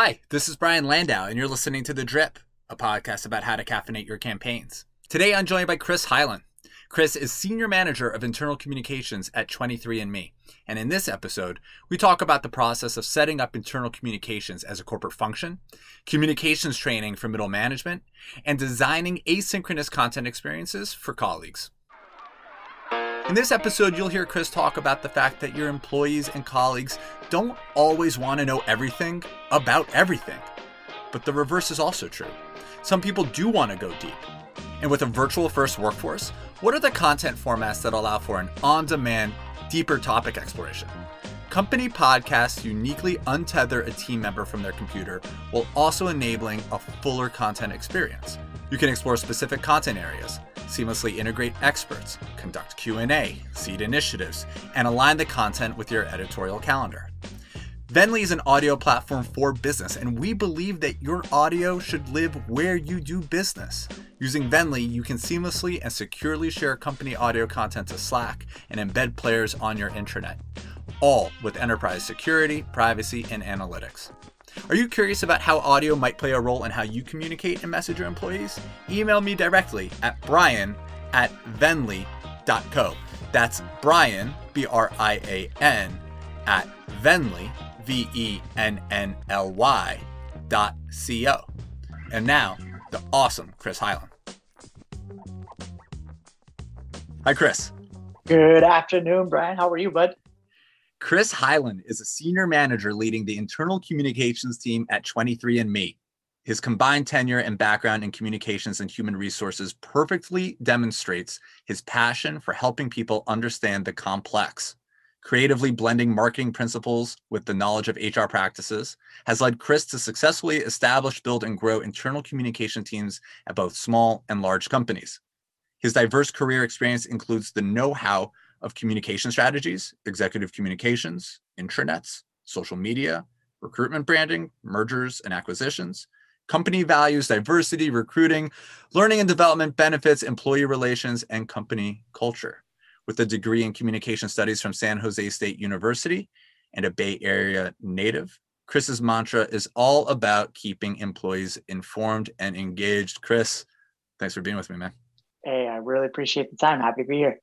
Hi, this is Brian Landau, and you're listening to The Drip, a podcast about how to caffeinate your campaigns. Today, I'm joined by Chris Hyland. Chris is Senior Manager of Internal Communications at 23andMe. And in this episode, we talk about the process of setting up internal communications as a corporate function, communications training for middle management, and designing asynchronous content experiences for colleagues. In this episode, you'll hear Chris talk about the fact that your employees and colleagues don't always want to know everything about everything. But the reverse is also true. Some people do want to go deep. And with a virtual first workforce, what are the content formats that allow for an on demand, deeper topic exploration? Company podcasts uniquely untether a team member from their computer while also enabling a fuller content experience. You can explore specific content areas, seamlessly integrate experts, conduct Q&A, seed initiatives, and align the content with your editorial calendar. Vennly is an audio platform for business, and we believe that your audio should live where you do business. Using Vennly, you can seamlessly and securely share company audio content to Slack and embed players on your intranet, all with enterprise security, privacy, and analytics. Are you curious about how audio might play a role in how you communicate and message your employees? Email me directly at brian at vennly.co. That's Brian, B R I A N, at Vennly, V E N N L Y dot C O. And now, the awesome Chris Hyland. Hi, Chris. Good afternoon, Brian. How are you, bud? Chris Hyland is a senior manager leading the internal communications team at 23andMe. His combined tenure and background in communications and human resources perfectly demonstrates his passion for helping people understand the complex. Creatively blending marketing principles with the knowledge of HR practices has led Chris to successfully establish, build, and grow internal communication teams at both small and large companies. His diverse career experience includes the know how of communication strategies, executive communications, intranets, social media, recruitment branding, mergers and acquisitions, company values, diversity, recruiting, learning and development benefits, employee relations, and company culture. With a degree in communication studies from San Jose State University and a Bay Area native, Chris's mantra is all about keeping employees informed and engaged. Chris, thanks for being with me, man. Hey, I really appreciate the time. Happy to be here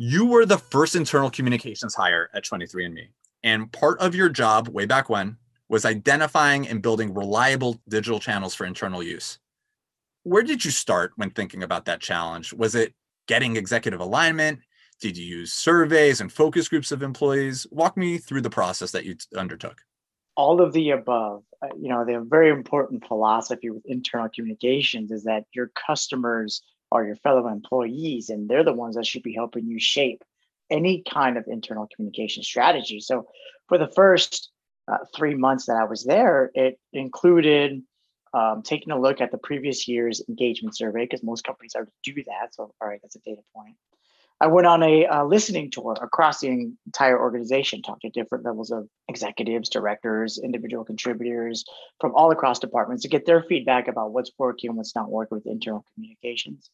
you were the first internal communications hire at 23andMe. And part of your job way back when was identifying and building reliable digital channels for internal use. Where did you start when thinking about that challenge? Was it getting executive alignment? Did you use surveys and focus groups of employees? Walk me through the process that you undertook. All of the above. Uh, you know, the very important philosophy with internal communications is that your customers are your fellow employees, and they're the ones that should be helping you shape any kind of internal communication strategy. So, for the first uh, three months that I was there, it included um, taking a look at the previous year's engagement survey because most companies already do that. So, all right, that's a data point. I went on a, listening tour across the entire organization, talked to different levels of executives, directors, individual contributors from all across departments to get their feedback about what's working and what's not working with internal communications.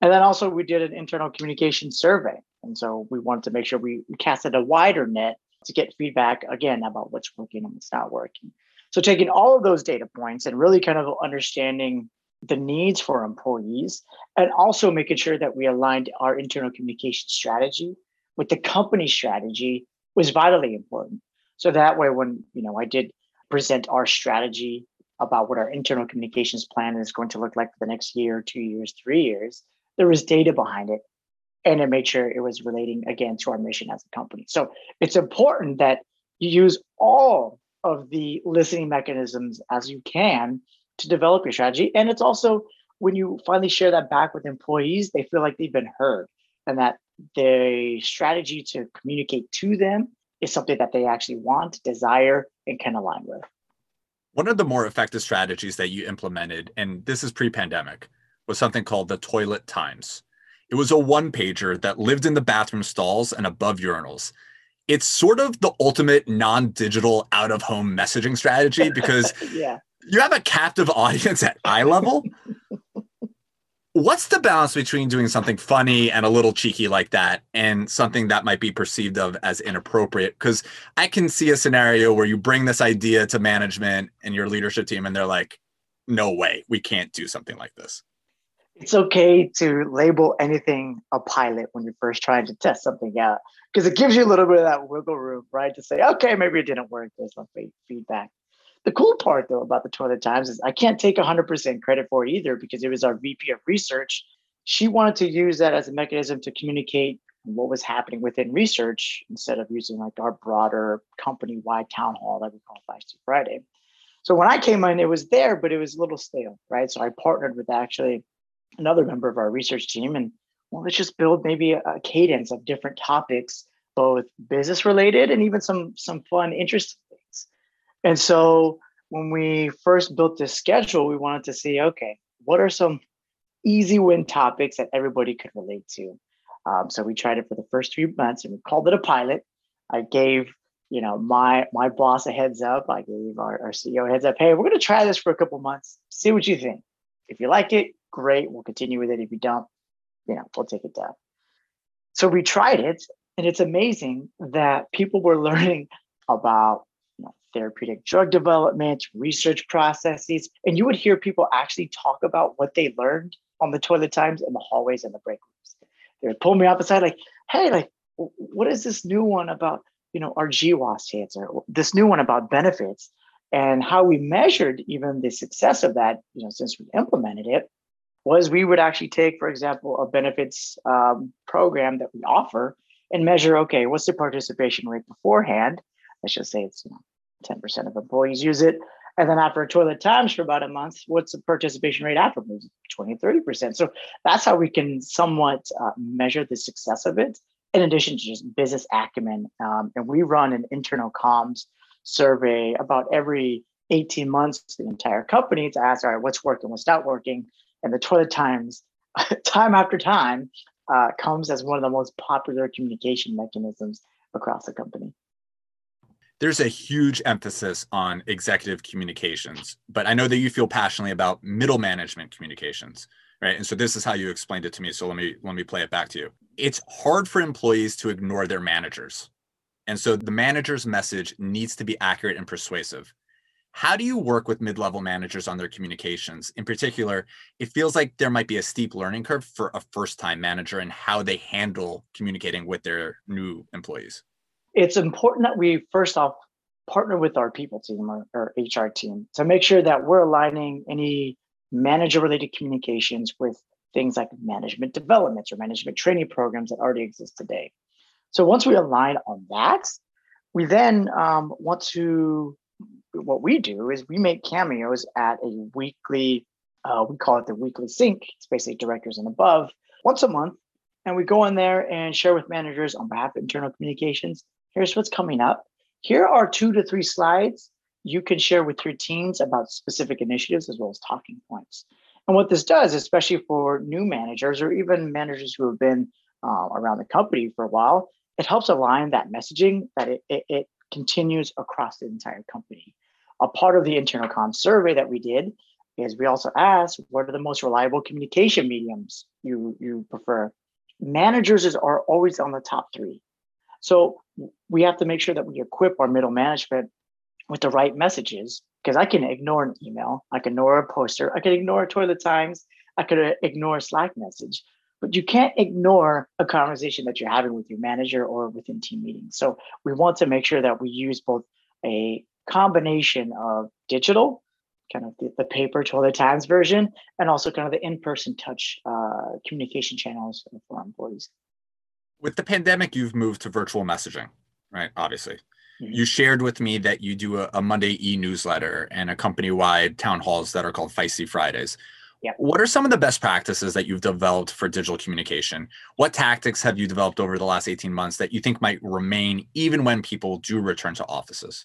And then also we did an internal communication survey. And so we wanted to make sure we casted a wider net to get feedback again about what's working and what's not working. So taking all of those data points and really kind of understanding the needs for employees and also making sure that we aligned our internal communication strategy with the company strategy was vitally important. So that way, when you know I did present our strategy about what our internal communications plan is going to look like for the next year, two years, three years, there was data behind it, and it made sure it was relating again to our mission as a company. So it's important that you use all of the listening mechanisms as you can to develop your strategy. And it's also when you finally share that back with employees, they feel like they've been heard and that the strategy to communicate to them is something that they actually want, desire, and can align with. One of the more effective strategies that you implemented, and this is pre pandemic, was something called the Toilet Times. It was a one pager that lived in the bathroom stalls and above urinals. It's sort of the ultimate non digital out of home messaging strategy because yeah you have a captive audience at eye level. What's the balance between doing something funny and a little cheeky like that and something that might be perceived of as inappropriate? Because I can see a scenario where you bring this idea to management and your leadership team and they're like, no way, we can't do something like this. It's okay to label anything a pilot when you're first trying to test something out because it gives you a little bit of that wiggle room, right? To say, okay, maybe it didn't work. There's some feedback. The cool part though about the Toilet Times is I can't take 100% credit for it either because it was our VP of research. She wanted to use that as a mechanism to communicate what was happening within research instead of using like our broader company-wide town hall that we call Feisty Friday. So when I came in, it was there, but it was a little stale, right? So I partnered with actually another member of our research team and well, let's just build maybe a, cadence of different topics, both business related and even some some fun, things. And so when we first built this schedule, we wanted to see, okay, what are some easy win topics that everybody could relate to? Um, so we tried it for the first three months and we called it a pilot. I gave you know my my boss a heads up. I gave our, our CEO a heads up. Hey, we're going to try this for a couple months. See what you think. If you like it, great. We'll continue with it. If you don't, you know, we'll take it down. So we tried it, and it's amazing that people were learning about therapeutic drug development, research processes, and you would hear people actually talk about what they learned on the toilet times in the hallways and the break rooms. They would pull me up aside, like, "Hey, like, what is this new one about? You know, our GWAS or this new one about benefits?" And how we measured even the success of that, you know, since we implemented it, was we would actually take, for example, a benefits um, program that we offer and measure, okay, what's the participation rate beforehand? Let's just say it's you know, 10% of employees use it. And then after toilet times for about a month, what's the participation rate afterwards? 20, 30%. So that's how we can somewhat uh, measure the success of it, in addition to just business acumen. Um, and we run an internal comms survey about every 18 months the entire company to ask, all right, what's working, what's not working? and the toilet times, time after time, uh, comes as one of the most popular communication mechanisms across the company. There's a huge emphasis on executive communications, but I know that you feel passionately about middle management communications, right? And so this is how you explained it to me. So let me let me play it back to you. It's hard for employees to ignore their managers. And so the manager's message needs to be accurate and persuasive. How do you work with mid level managers on their communications? In particular, it feels like there might be a steep learning curve for a first time manager and how they handle communicating with their new employees. It's important that we first off partner with our people team or, or HR team to make sure that we're aligning any manager related communications with things like management developments or management training programs that already exist today. So once we align on that, we then um, want to what we do is we make cameos at a weekly, uh, we call it the weekly sync. It's basically directors and above once a month. And we go in there and share with managers on behalf of internal communications. Here's what's coming up. Here are two to three slides you can share with your teams about specific initiatives as well as talking points. And what this does, especially for new managers or even managers who have been uh, around the company for a while, it helps align that messaging that it, it, it continues across the entire company. A part of the internal com survey that we did is we also asked what are the most reliable communication mediums you you prefer. Managers are always on the top three. So we have to make sure that we equip our middle management with the right messages because I can ignore an email, I can ignore a poster, I can ignore toilet times, I could ignore a Slack message but you can't ignore a conversation that you're having with your manager or within team meetings. So we want to make sure that we use both a combination of digital, kind of the, the paper toilet times version, and also kind of the in-person touch uh, communication channels for employees. With the pandemic, you've moved to virtual messaging, right? Obviously. Mm-hmm. You shared with me that you do a, a Monday e-newsletter and a company-wide town halls that are called Feisty Fridays. Yeah. What are some of the best practices that you've developed for digital communication? What tactics have you developed over the last 18 months that you think might remain even when people do return to offices?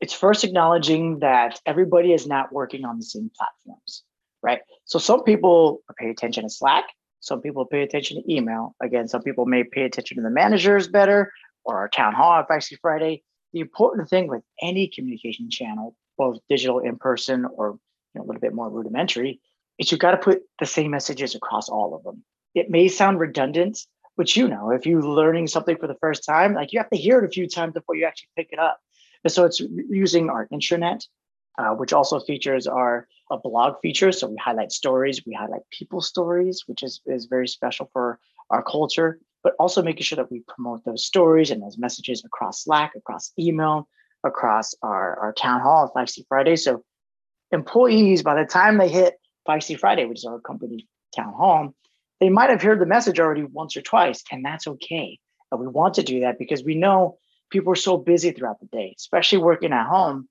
It's first acknowledging that everybody is not working on the same platforms, right? So some people pay attention to Slack, some people pay attention to email. Again, some people may pay attention to the managers better or our town hall at Feisty Friday. The important thing with any communication channel, both digital, in person, or you know, a little bit more rudimentary, is you've got to put the same messages across all of them. It may sound redundant, but you know, if you're learning something for the first time, like you have to hear it a few times before you actually pick it up. And so it's using our intranet, uh, which also features our a blog feature. So we highlight stories, we highlight people stories, which is, is very special for our culture, but also making sure that we promote those stories and those messages across Slack, across email, across our, our town hall Feisty Friday. So employees, by the time they hit Feisty Friday, which is our company town hall, they might have heard the message already once or twice, and that's okay. And we want to do that because we know people are so busy throughout the day, especially working at home.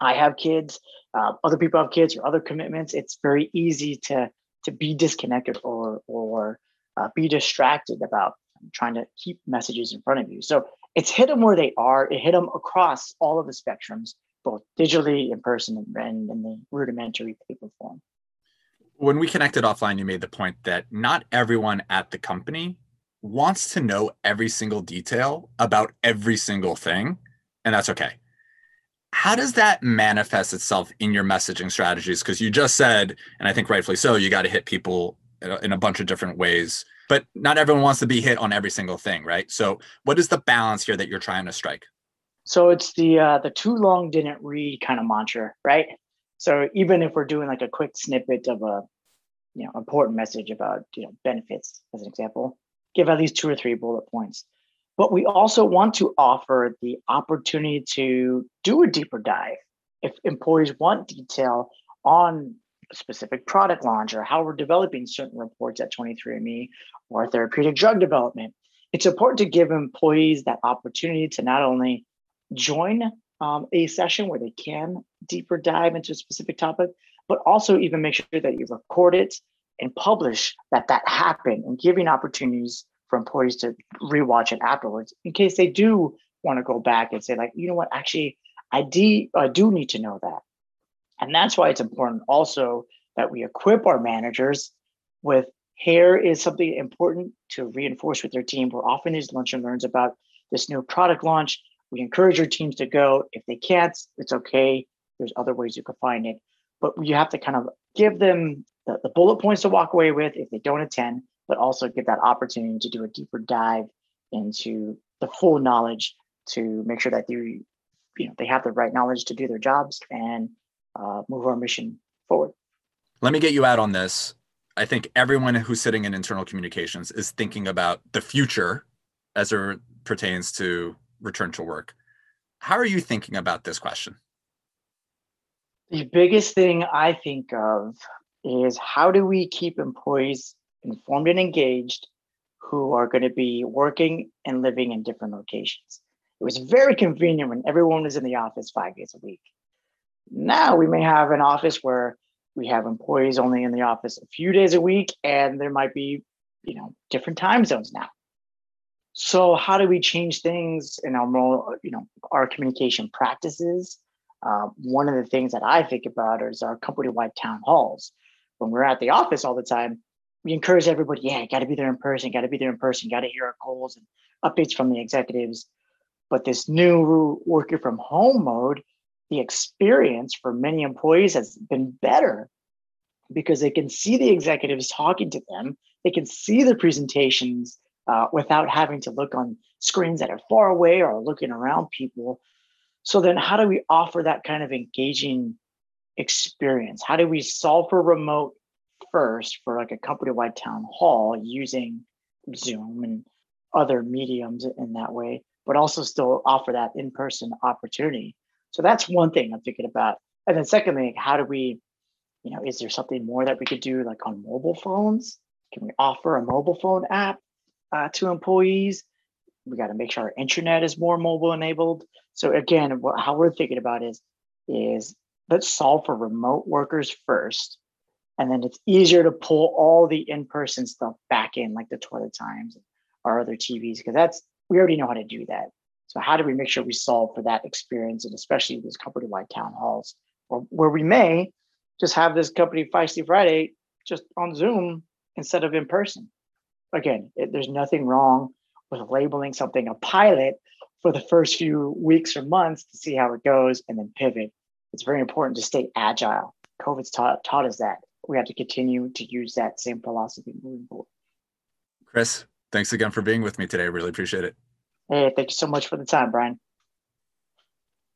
I have kids, uh, other people have kids or other commitments. It's very easy to to be disconnected or or uh, be distracted about trying to keep messages in front of you. So it's hit them where they are. It hit them across all of the spectrums, both digitally, in person, and in the rudimentary paper form. When we connected offline, you made the point that not everyone at the company wants to know every single detail about every single thing, and that's okay. How does that manifest itself in your messaging strategies? Because you just said, and I think rightfully so, you got to hit people in a bunch of different ways, but not everyone wants to be hit on every single thing, right? So, what is the balance here that you're trying to strike? So it's the uh, the too long didn't read kind of mantra, right? So even if we're doing like a quick snippet of a you know important message about you know benefits as an example, give at least two or three bullet points. But we also want to offer the opportunity to do a deeper dive. If employees want detail on a specific product launch or how we're developing certain reports at 23andMe or therapeutic drug development, it's important to give employees that opportunity to not only join um, a session where they can deeper dive into a specific topic, but also even make sure that you record it and publish that that happened and giving opportunities for employees to rewatch it afterwards in case they do want to go back and say like you know what? Actually I, de- I do need to know that. And that's why it's important also that we equip our managers with here is something important to reinforce with their team. We're offering these lunch and learns about this new product launch. We encourage your teams to go. If they can't it's okay. There's other ways you can find it. But you have to kind of give them the, the bullet points to walk away with if they don't attend but also get that opportunity to do a deeper dive into the full knowledge to make sure that they, you know, they have the right knowledge to do their jobs and uh, move our mission forward. Let me get you out on this. I think everyone who's sitting in internal communications is thinking about the future as it pertains to return to work. How are you thinking about this question? The biggest thing I think of is how do we keep employees informed and engaged who are going to be working and living in different locations. It was very convenient when everyone was in the office five days a week. Now we may have an office where we have employees only in the office a few days a week, and there might be, you know, different time zones now. So how do we change things in our more, you know, our communication practices? Uh, one of the things that I think about is our company-wide town halls. When we're at the office all the time, we encourage everybody, yeah, got to be there in person, got to be there in person, got to hear our goals and updates from the executives. But this new working from home mode, the experience for many employees has been better because they can see the executives talking to them. They can see the presentations uh, without having to look on screens that are far away or looking around people. So then, how do we offer that kind of engaging experience? How do we solve for remote first for like a company-wide town hall using Zoom and other mediums in that way, but also still offer that in-person opportunity. So that's one thing I'm thinking about. And then secondly, how do we, you know, is there something more that we could do like on mobile phones? Can we offer a mobile phone app uh, to employees? We got to make sure our intranet is more mobile enabled. So again, what, how we're thinking about is is let's solve for remote workers first and then it's easier to pull all the in-person stuff back in like the toilet times or other tvs because that's we already know how to do that. So how do we make sure we solve for that experience and especially these company-wide town halls or where we may just have this company feisty friday just on zoom instead of in person. Again it, there's nothing wrong with labeling something a pilot for the first few weeks or months to see how it goes and then pivot. It's very important to stay agile. Covid's taught, taught us that we have to continue to use that same philosophy moving forward. Chris, thanks again for being with me today. I really appreciate it. Hey, thank you so much for the time, Brian.